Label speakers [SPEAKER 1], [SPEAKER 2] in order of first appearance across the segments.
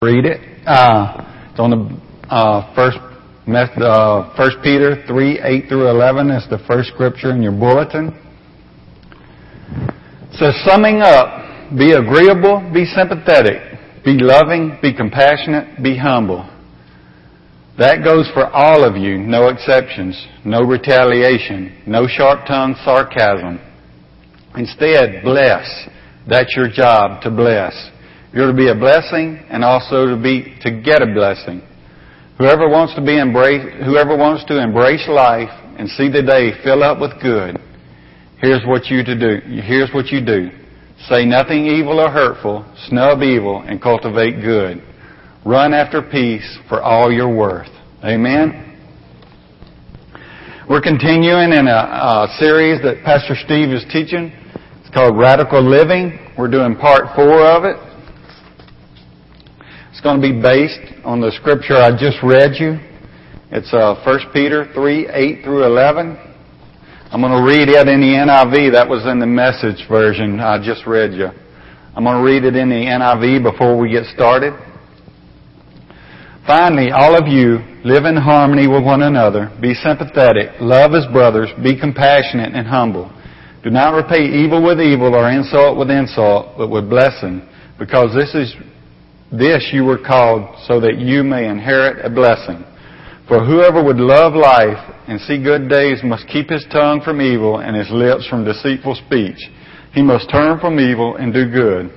[SPEAKER 1] read it. Uh, it's on the uh, first uh, First Peter three eight through eleven is the first scripture in your bulletin. So summing up, be agreeable, be sympathetic, be loving, be compassionate, be humble. That goes for all of you, no exceptions, no retaliation, no sharp-tongued sarcasm. Instead, bless. That's your job to bless. You're to be a blessing and also to be to get a blessing. Whoever wants to be embrace, whoever wants to embrace life and see the day fill up with good, here's what you to do. Here's what you do. Say nothing evil or hurtful, snub evil, and cultivate good. Run after peace for all you're worth. Amen. We're continuing in a, a series that Pastor Steve is teaching. It's called Radical Living. We're doing part four of it. It's going to be based on the scripture I just read you. It's uh, 1 Peter 3, 8 through 11. I'm going to read it in the NIV. That was in the message version I just read you. I'm going to read it in the NIV before we get started. Finally, all of you live in harmony with one another. Be sympathetic. Love as brothers. Be compassionate and humble. Do not repay evil with evil or insult with insult, but with blessing, because this is this you were called so that you may inherit a blessing. For whoever would love life and see good days must keep his tongue from evil and his lips from deceitful speech. He must turn from evil and do good.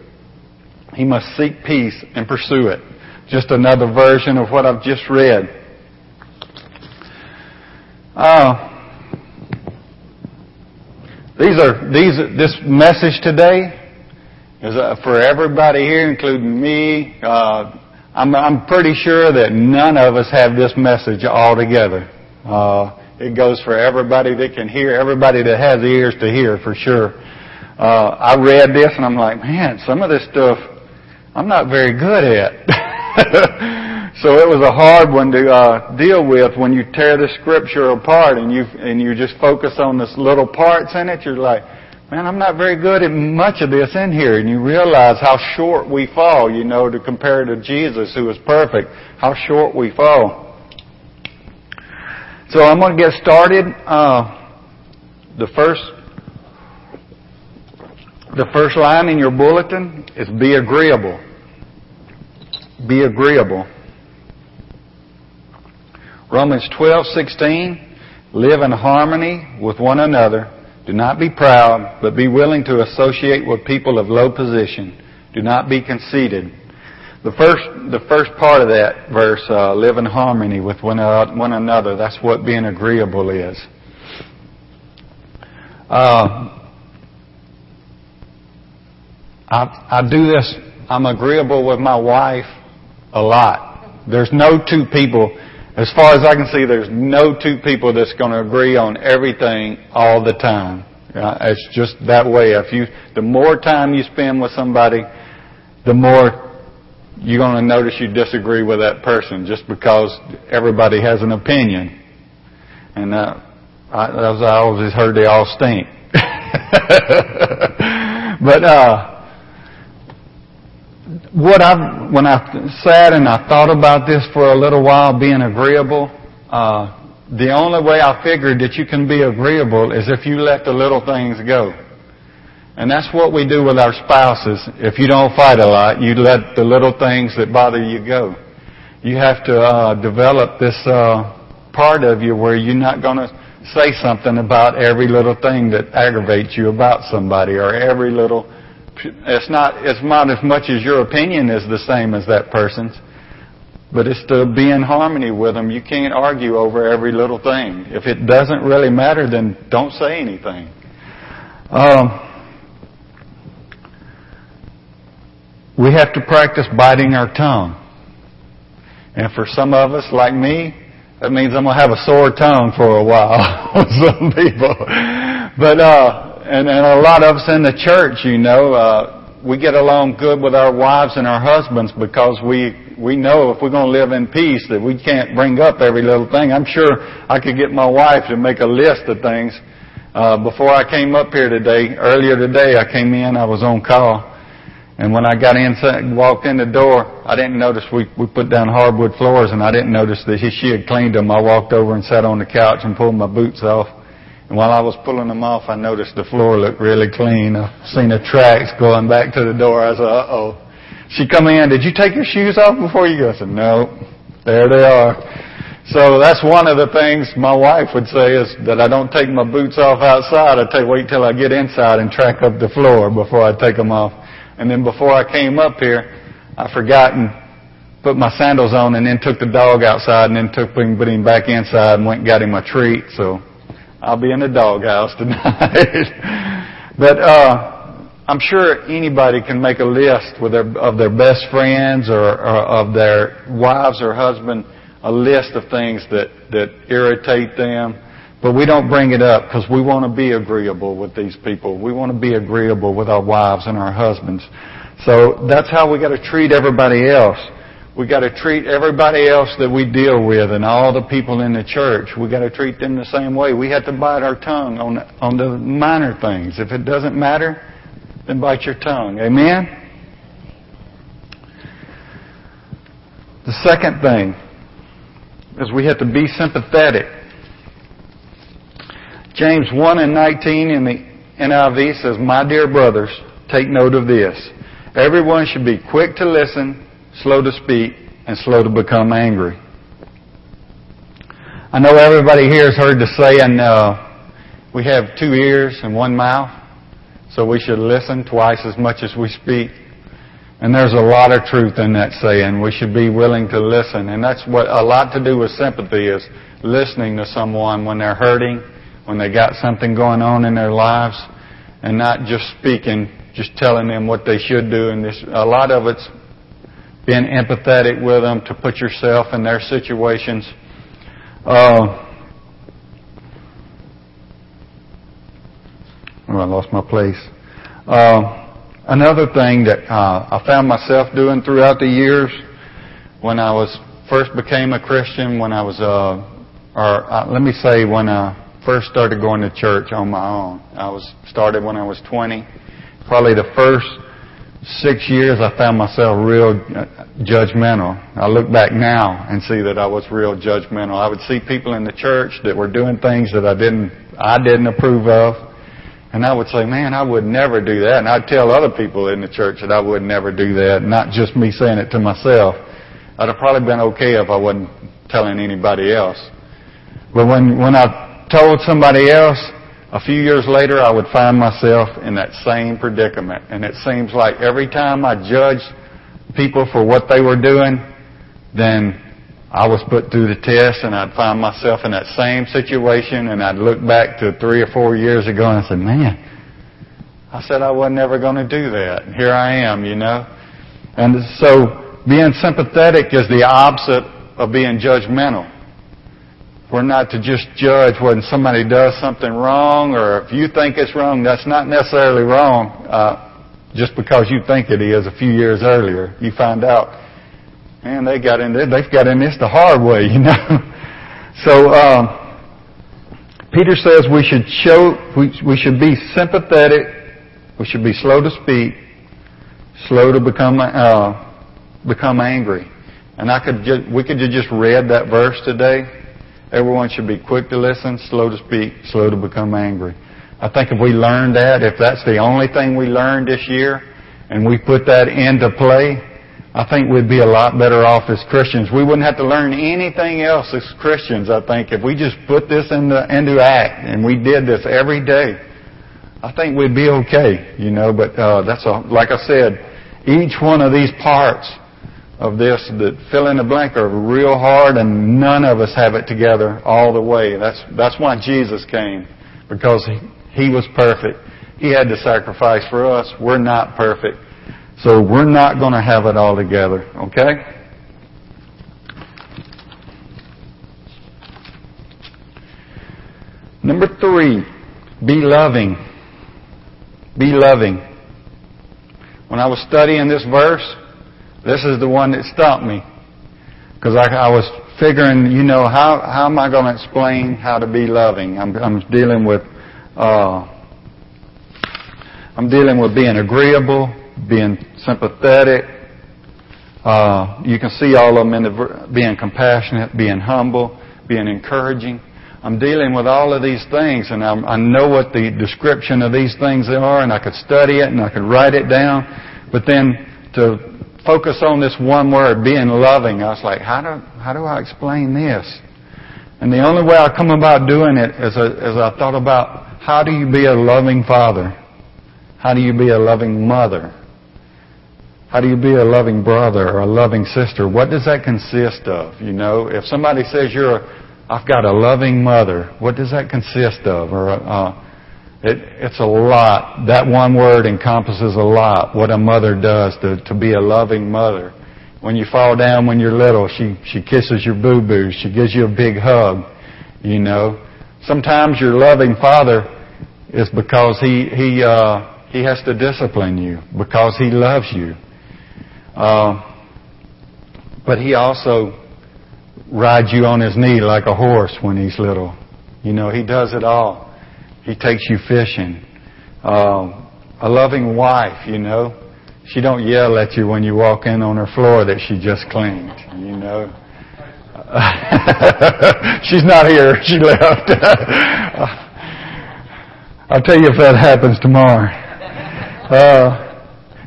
[SPEAKER 1] He must seek peace and pursue it. Just another version of what I've just read. Uh, these are these this message today for everybody here, including me. Uh, I'm, I'm pretty sure that none of us have this message all together. Uh, it goes for everybody that can hear, everybody that has ears to hear, for sure. Uh, I read this and I'm like, man, some of this stuff I'm not very good at. so it was a hard one to uh, deal with when you tear the scripture apart and you and you just focus on this little parts in it. You're like, man, I'm not very good at much of this in here. And you realize how short we fall, you know, to compare to Jesus who is perfect, how short we fall. So I'm going to get started. Uh, the first, the first line in your bulletin is be agreeable. Be agreeable. Romans 12:16 live in harmony with one another do not be proud, but be willing to associate with people of low position. Do not be conceited. The first, the first part of that verse, uh, live in harmony with one, uh, one another. That's what being agreeable is. Uh, I, I do this. I'm agreeable with my wife a lot. There's no two people as far as I can see, there's no two people that's going to agree on everything all the time. It's just that way. If you, the more time you spend with somebody, the more you're going to notice you disagree with that person just because everybody has an opinion. And uh, I, as I always heard, they all stink. but uh, what I've, when I sat and I thought about this for a little while, being agreeable, uh, the only way I figured that you can be agreeable is if you let the little things go. And that's what we do with our spouses. If you don't fight a lot, you let the little things that bother you go. You have to uh, develop this uh, part of you where you're not going to say something about every little thing that aggravates you about somebody or every little it's not, it's not as much as your opinion is the same as that person's, but it's to be in harmony with them. You can't argue over every little thing. If it doesn't really matter, then don't say anything. Um, we have to practice biting our tongue. And for some of us, like me, that means I'm going to have a sore tongue for a while. some people. But, uh, and, and a lot of us in the church, you know, uh, we get along good with our wives and our husbands because we we know if we're going to live in peace that we can't bring up every little thing. I'm sure I could get my wife to make a list of things. Uh, before I came up here today, earlier today, I came in, I was on call, And when I got inside, walked in the door, I didn't notice we, we put down hardwood floors and I didn't notice that he, she had cleaned them. I walked over and sat on the couch and pulled my boots off. And while I was pulling them off, I noticed the floor looked really clean. I seen the tracks going back to the door. I said, uh oh. She come in, did you take your shoes off before you go? I said, no. There they are. So that's one of the things my wife would say is that I don't take my boots off outside. I take, wait till I get inside and track up the floor before I take them off. And then before I came up here, I forgot and put my sandals on and then took the dog outside and then took put him back inside and went and got him a treat. So I'll be in the doghouse tonight. but, uh, I'm sure anybody can make a list with their, of their best friends or, or of their wives or husband, a list of things that, that irritate them. But we don't bring it up because we want to be agreeable with these people. We want to be agreeable with our wives and our husbands. So that's how we got to treat everybody else. We got to treat everybody else that we deal with and all the people in the church. We got to treat them the same way. We have to bite our tongue on on the minor things. If it doesn't matter, then bite your tongue. Amen. The second thing is we have to be sympathetic. James 1 and 19 in the NIV says, My dear brothers, take note of this. Everyone should be quick to listen, slow to speak, and slow to become angry. I know everybody here has heard the saying, uh, we have two ears and one mouth, so we should listen twice as much as we speak. And there's a lot of truth in that saying. We should be willing to listen. And that's what a lot to do with sympathy is listening to someone when they're hurting when they got something going on in their lives and not just speaking, just telling them what they should do. And this, a lot of it's being empathetic with them to put yourself in their situations. Uh, oh, I lost my place. Uh, another thing that uh, I found myself doing throughout the years when I was first became a Christian, when I was, uh, or uh, let me say, when I first started going to church on my own. I was started when I was 20. Probably the first six years I found myself real uh, judgmental. I look back now and see that I was real judgmental. I would see people in the church that were doing things that I didn't, I didn't approve of. And I would say, man, I would never do that. And I'd tell other people in the church that I would never do that, not just me saying it to myself. I'd have probably been okay if I wasn't telling anybody else. But when, when I told somebody else, a few years later I would find myself in that same predicament. And it seems like every time I judged people for what they were doing, then I was put through the test and I'd find myself in that same situation and I'd look back to three or four years ago and I said, man, I said I wasn't ever going to do that. And here I am, you know. And so being sympathetic is the opposite of being judgmental. We're not to just judge when somebody does something wrong, or if you think it's wrong, that's not necessarily wrong. Uh, just because you think it is a few years earlier, you find out, man, they got in, they've got in this the hard way, you know. so um, Peter says we should show, we, we should be sympathetic, we should be slow to speak, slow to become uh, become angry. And I could just, we could have just read that verse today Everyone should be quick to listen, slow to speak, slow to become angry. I think if we learn that, if that's the only thing we learned this year, and we put that into play, I think we'd be a lot better off as Christians. We wouldn't have to learn anything else as Christians, I think, if we just put this into, into act and we did this every day. I think we'd be okay, you know, but uh, that's a, like I said, each one of these parts of this that fill in the blank are real hard and none of us have it together all the way. That's, that's why Jesus came. Because he, he was perfect. He had to sacrifice for us. We're not perfect. So we're not going to have it all together. Okay? Number three, be loving. Be loving. When I was studying this verse, this is the one that stumped me. Because I, I was figuring, you know, how, how am I going to explain how to be loving? I'm, I'm dealing with, uh, I'm dealing with being agreeable, being sympathetic. Uh, you can see all of them in the, being compassionate, being humble, being encouraging. I'm dealing with all of these things, and I'm, i know what the description of these things are, and I could study it, and I could write it down. But then to focus on this one word, being loving, I was like, how do how do I explain this? And the only way I come about doing it is, a, is I thought about how do you be a loving father? How do you be a loving mother? How do you be a loving brother or a loving sister? What does that consist of? You know, if somebody says you're a, I've got a loving mother, what does that consist of? Or uh, it, it's a lot. That one word encompasses a lot. What a mother does to, to be a loving mother. When you fall down when you're little, she she kisses your boo boo. She gives you a big hug. You know, sometimes your loving father is because he he uh, he has to discipline you because he loves you. Uh, but he also rides you on his knee like a horse when he's little. You know, he does it all. He takes you fishing. Uh, a loving wife, you know, she don't yell at you when you walk in on her floor that she just cleaned. You know. She's not here. She left. I'll tell you if that happens tomorrow. Uh,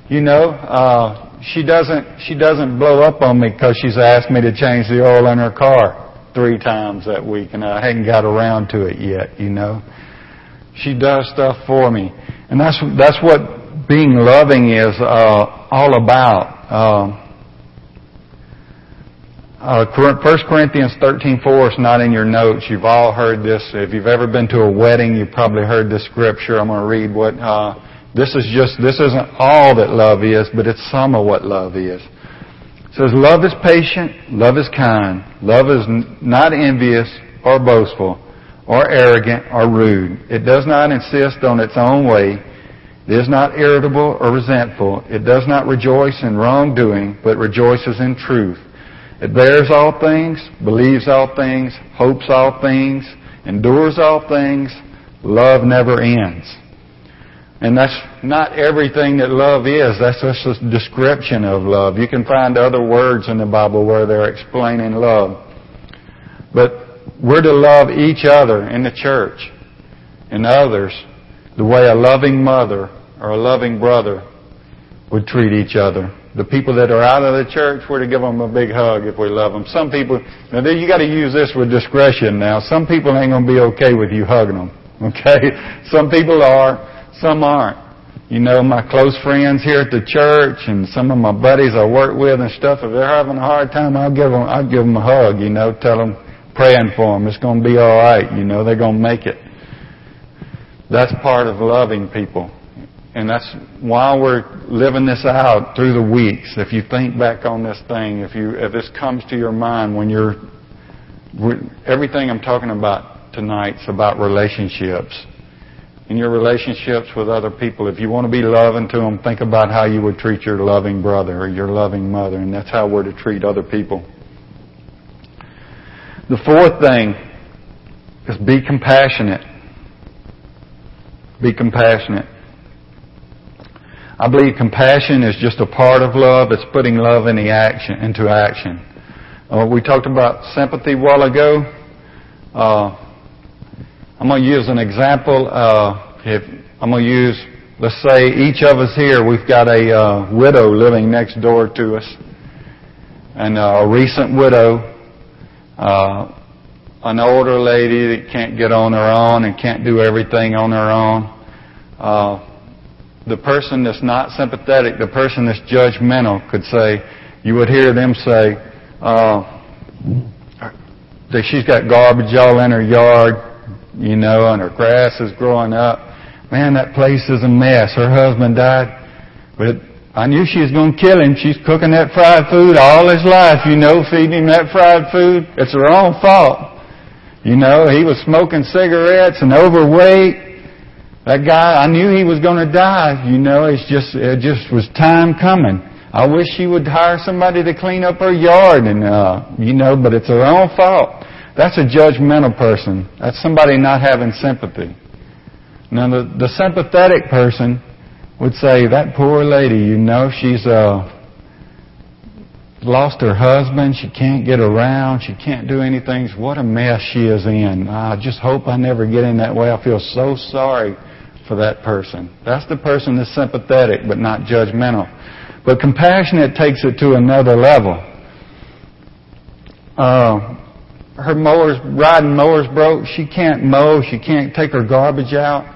[SPEAKER 1] you know, uh, she doesn't she doesn't blow up on me because she's asked me to change the oil in her car three times that week, and I hadn't got around to it yet. You know, she does stuff for me, and that's that's what being loving is uh, all about. Uh, uh, 1 Corinthians 13:4 is not in your notes. You've all heard this. If you've ever been to a wedding, you've probably heard this scripture. I'm going to read what uh, this is just, this isn't all that love is, but it's some of what love is. It says, love is patient, love is kind, love is not envious or boastful or arrogant or rude. It does not insist on its own way. It is not irritable or resentful. It does not rejoice in wrongdoing, but rejoices in truth. It bears all things, believes all things, hopes all things, endures all things. Love never ends. And that's not everything that love is. That's just a description of love. You can find other words in the Bible where they're explaining love. But we're to love each other in the church and others the way a loving mother or a loving brother would treat each other. The people that are out of the church, we're to give them a big hug if we love them. Some people, now you got to use this with discretion now. Some people ain't going to be okay with you hugging them. Okay? Some people are. Some aren't. You know, my close friends here at the church and some of my buddies I work with and stuff, if they're having a hard time, I'll give them, I'll give them a hug, you know, tell them, praying for them, it's going to be alright, you know, they're going to make it. That's part of loving people. And that's while we're living this out through the weeks, if you think back on this thing, if you, if this comes to your mind when you're, everything I'm talking about tonight's about relationships in your relationships with other people. If you want to be loving to them, think about how you would treat your loving brother or your loving mother, and that's how we're to treat other people. The fourth thing is be compassionate. Be compassionate. I believe compassion is just a part of love. It's putting love in action, into action. Uh, we talked about sympathy a while ago. Uh, I'm going to use an example. Uh, if I'm going to use, let's say, each of us here, we've got a uh, widow living next door to us, and uh, a recent widow, uh, an older lady that can't get on her own and can't do everything on her own. Uh, the person that's not sympathetic, the person that's judgmental, could say, you would hear them say, uh, that she's got garbage all in her yard you know, and her grass is growing up. Man, that place is a mess. Her husband died, but I knew she was going to kill him. She's cooking that fried food all his life, you know, feeding him that fried food. It's her own fault. You know, he was smoking cigarettes and overweight. That guy, I knew he was going to die. You know, it's just, it just was time coming. I wish she would hire somebody to clean up her yard and, uh, you know, but it's her own fault. That's a judgmental person. That's somebody not having sympathy. Now, the, the sympathetic person would say, that poor lady, you know, she's uh, lost her husband. She can't get around. She can't do anything. What a mess she is in. I just hope I never get in that way. I feel so sorry for that person. That's the person that's sympathetic but not judgmental. But compassionate takes it to another level. Uh, her mower's riding mower's broke. She can't mow. She can't take her garbage out.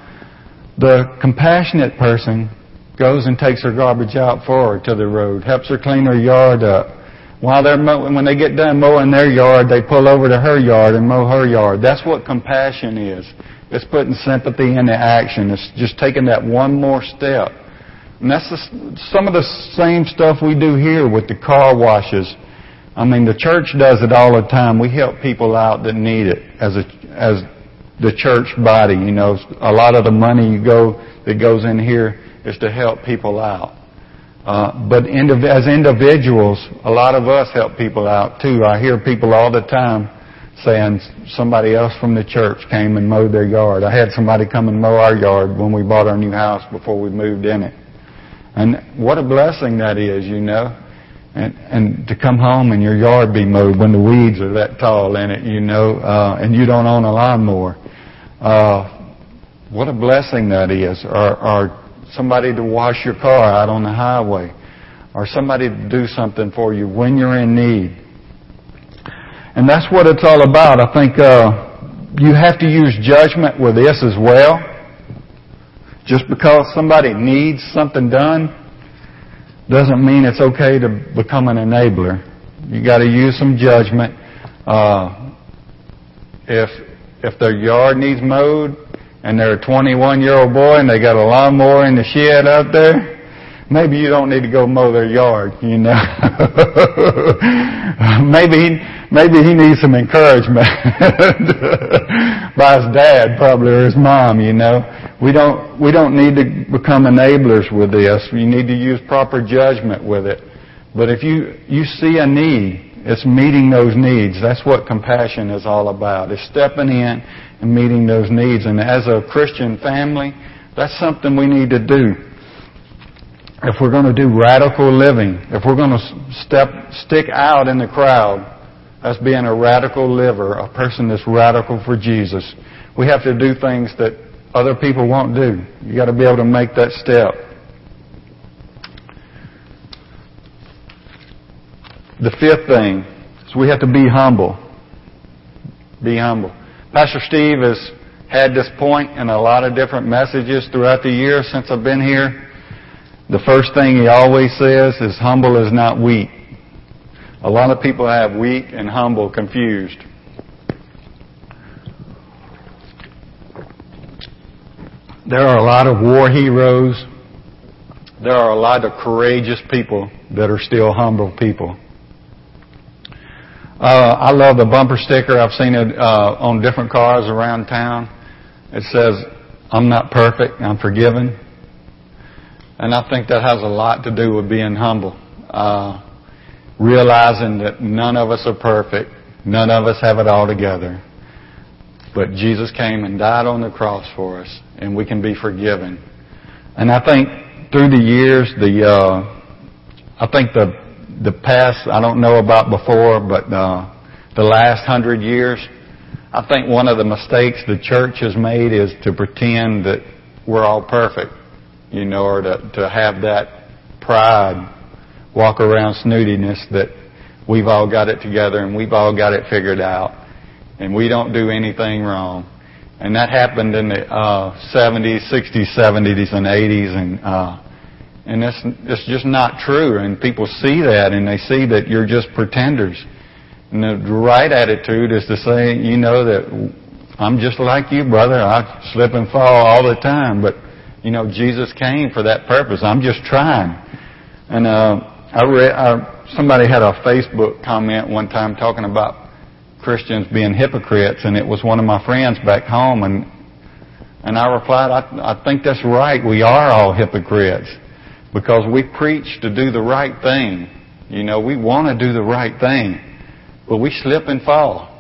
[SPEAKER 1] The compassionate person goes and takes her garbage out for her to the road, helps her clean her yard up. While they're mowing, when they get done mowing their yard, they pull over to her yard and mow her yard. That's what compassion is. It's putting sympathy into action. It's just taking that one more step. And that's the, some of the same stuff we do here with the car washes. I mean, the church does it all the time. We help people out that need it as a, as the church body. You know, a lot of the money you go that goes in here is to help people out. Uh, but as individuals, a lot of us help people out too. I hear people all the time saying somebody else from the church came and mowed their yard. I had somebody come and mow our yard when we bought our new house before we moved in it. And what a blessing that is, you know. And, and to come home and your yard be mowed when the weeds are that tall in it, you know, uh, and you don't own a lawnmower. Uh, what a blessing that is. Or, or somebody to wash your car out on the highway. Or somebody to do something for you when you're in need. And that's what it's all about. I think uh, you have to use judgment with this as well. Just because somebody needs something done doesn't mean it's okay to become an enabler. You got to use some judgment. Uh, if if their yard needs mowed and they're a 21 year old boy and they got a lawnmower in the shed out there, maybe you don't need to go mow their yard. You know, maybe maybe he needs some encouragement by his dad probably or his mom. You know, we don't, we don't need to become enablers with this. You need to use proper judgment with it. But if you, you see a need, it's meeting those needs. That's what compassion is all about. It's stepping in and meeting those needs. And as a Christian family, that's something we need to do. If we're going to do radical living, if we're going to step, stick out in the crowd as being a radical liver, a person that's radical for Jesus, we have to do things that other people won't do. You got to be able to make that step. The fifth thing is we have to be humble. Be humble. Pastor Steve has had this point in a lot of different messages throughout the year since I've been here. The first thing he always says is humble is not weak. A lot of people have weak and humble confused. There are a lot of war heroes. There are a lot of courageous people that are still humble people. Uh, I love the bumper sticker. I've seen it uh, on different cars around town. It says, "I'm not perfect. I'm forgiven," and I think that has a lot to do with being humble, uh, realizing that none of us are perfect. None of us have it all together. But Jesus came and died on the cross for us, and we can be forgiven. And I think through the years, the uh, I think the the past I don't know about before, but uh, the last hundred years, I think one of the mistakes the church has made is to pretend that we're all perfect, you know, or to to have that pride, walk around snootiness that we've all got it together and we've all got it figured out and we don't do anything wrong. And that happened in the uh, 70s, 60s, 70s, and 80s, and uh, and it's just not true. And people see that, and they see that you're just pretenders. And the right attitude is to say, you know, that I'm just like you, brother. I slip and fall all the time, but you know, Jesus came for that purpose. I'm just trying. And uh, I read uh, somebody had a Facebook comment one time talking about Christians being hypocrites, and it was one of my friends back home, and and I replied, I, I think that's right. We are all hypocrites because we preach to do the right thing. You know, we want to do the right thing, but we slip and fall.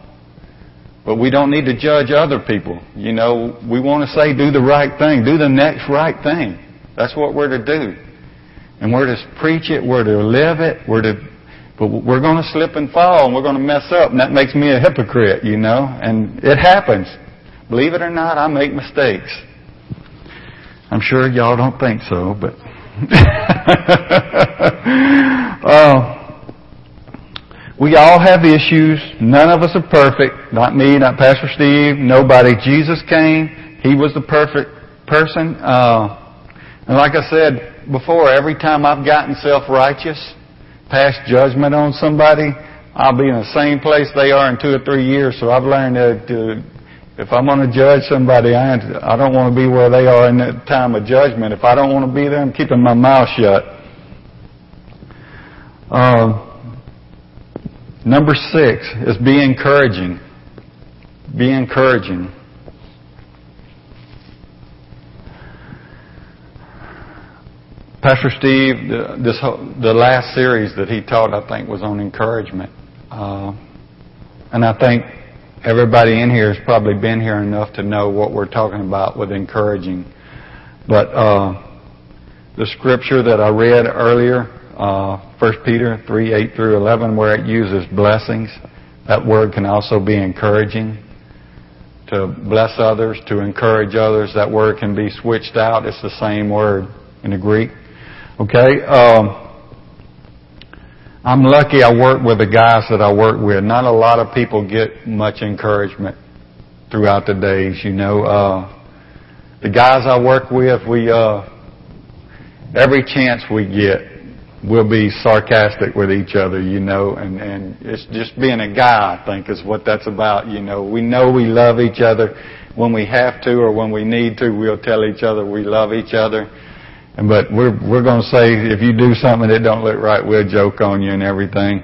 [SPEAKER 1] But we don't need to judge other people. You know, we want to say do the right thing, do the next right thing. That's what we're to do. And we're to preach it, we're to live it, we're to, but we're going to slip and fall and we're going to mess up and that makes me a hypocrite, you know, and it happens. Believe it or not, I make mistakes. I'm sure y'all don't think so, but, uh, we all have issues. None of us are perfect. Not me, not Pastor Steve, nobody. Jesus came. He was the perfect person. Uh, and like I said before, every time I've gotten self-righteous, passed judgment on somebody, I'll be in the same place they are in two or three years. So I've learned that uh, if I'm going to judge somebody, I, I don't want to be where they are in that time of judgment. If I don't want to be there, I'm keeping my mouth shut. Uh, number six is be encouraging. Be encouraging. Pastor Steve, this the last series that he taught, I think, was on encouragement, uh, and I think everybody in here has probably been here enough to know what we're talking about with encouraging. But uh, the scripture that I read earlier, uh, 1 Peter 3, 8 through 11, where it uses blessings, that word can also be encouraging. To bless others, to encourage others, that word can be switched out. It's the same word in the Greek. Okay? Um, I'm lucky I work with the guys that I work with. Not a lot of people get much encouragement throughout the days, you know. Uh, the guys I work with, we, uh, every chance we get, we'll be sarcastic with each other, you know, and, and it's just being a guy, I think, is what that's about, you know. We know we love each other. When we have to or when we need to, we'll tell each other we love each other. But we're we're going to say if you do something that don't look right, we'll joke on you and everything.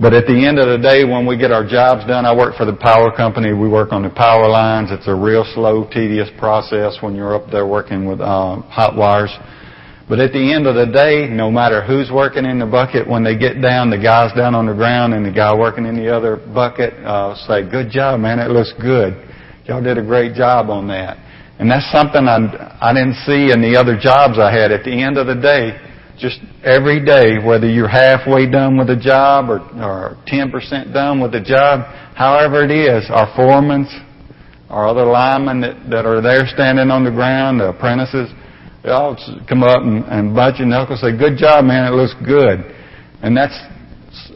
[SPEAKER 1] But at the end of the day, when we get our jobs done, I work for the power company. We work on the power lines. It's a real slow, tedious process when you're up there working with uh, hot wires. But at the end of the day, no matter who's working in the bucket, when they get down, the guy's down on the ground and the guy working in the other bucket uh, say, "Good job, man. It looks good. Y'all did a great job on that." And that's something I, I didn't see in the other jobs I had. At the end of the day, just every day, whether you're halfway done with a job or, or 10% done with a job, however it is, our foremen, our other linemen that, that are there standing on the ground, the apprentices, they all come up and, and bite your knuckles and say, good job, man, it looks good. And that's,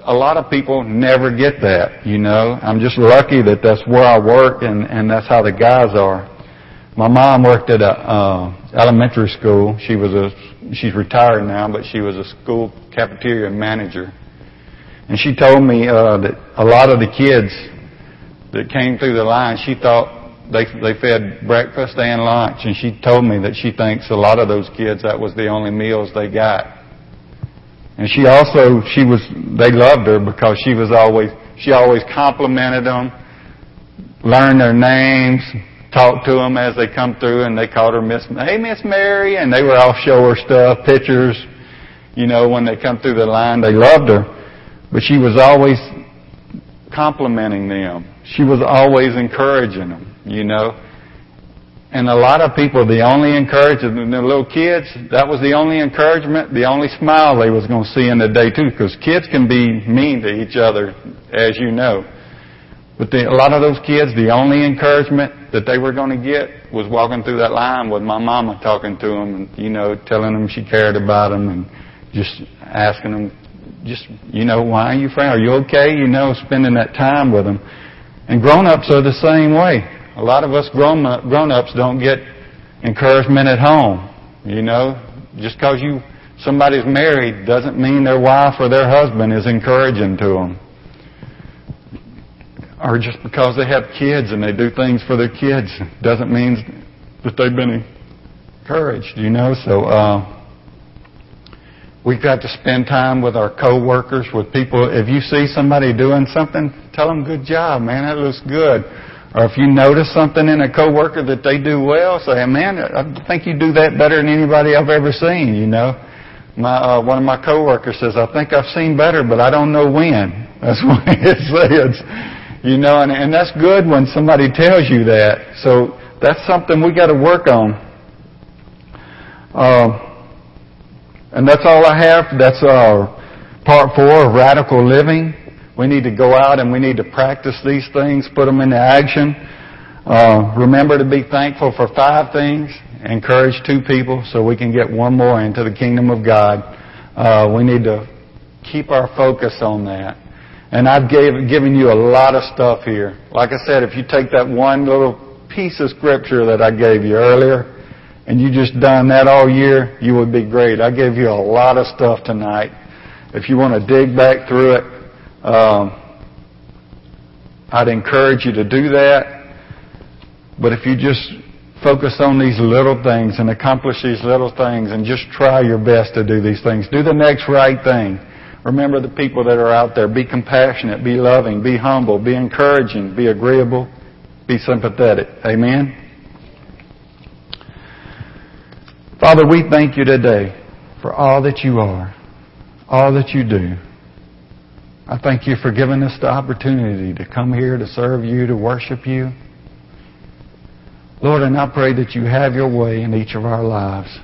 [SPEAKER 1] a lot of people never get that, you know. I'm just lucky that that's where I work and, and that's how the guys are. My mom worked at a uh, elementary school. She was a she's retired now, but she was a school cafeteria manager. And she told me uh, that a lot of the kids that came through the line, she thought they they fed breakfast and lunch, and she told me that she thinks a lot of those kids that was the only meals they got. And she also she was they loved her because she was always she always complimented them, learned their names, talk to them as they come through, and they called her Miss, hey Miss Mary, and they would all show her stuff, pictures. You know, when they come through the line, they loved her, but she was always complimenting them. She was always encouraging them. You know. And a lot of people, the only encouragement, the little kids, that was the only encouragement, the only smile they was going to see in the day too, because kids can be mean to each other, as you know. But the, a lot of those kids, the only encouragement that they were going to get was walking through that line with my mama talking to them and, you know, telling them she cared about them and just asking them, just, you know, why are you friend? Are you okay? You know, spending that time with them. And grown-ups are the same way. A lot of us grown grown-ups don't get encouragement at home. You know, just because you somebody's married doesn't mean their wife or their husband is encouraging to them or just because they have kids and they do things for their kids doesn't mean that they've been encouraged, you know. So uh, we've got to spend time with our coworkers, with people. If you see somebody doing something, tell them, "Good job, man. That looks good." Or if you notice something in a coworker that they do well, say, "Man, I think you do that better than anybody I've ever seen." You know. My uh, one of my coworkers says, "I think I've seen better, but I don't know when." That's what it says. You know, and, and that's good when somebody tells you that. So that's something we got to work on. Uh, and that's all I have. That's uh, part four of radical living. We need to go out and we need to practice these things, put them into action. Uh, remember to be thankful for five things. Encourage two people so we can get one more into the kingdom of God. Uh, we need to keep our focus on that. And I've gave, given you a lot of stuff here. Like I said, if you take that one little piece of scripture that I gave you earlier, and you just done that all year, you would be great. I gave you a lot of stuff tonight. If you want to dig back through it, um, I'd encourage you to do that. But if you just focus on these little things and accomplish these little things and just try your best to do these things, do the next right thing. Remember the people that are out there. Be compassionate, be loving, be humble, be encouraging, be agreeable, be sympathetic. Amen? Father, we thank you today for all that you are, all that you do. I thank you for giving us the opportunity to come here to serve you, to worship you. Lord, and I pray that you have your way in each of our lives.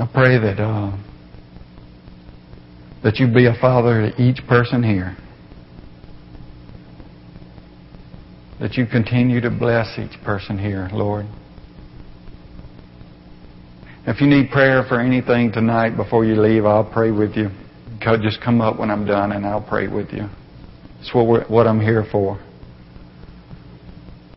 [SPEAKER 1] I pray that uh, that you be a father to each person here. That you continue to bless each person here, Lord. If you need prayer for anything tonight before you leave, I'll pray with you. Just come up when I'm done and I'll pray with you. It's what, what I'm here for.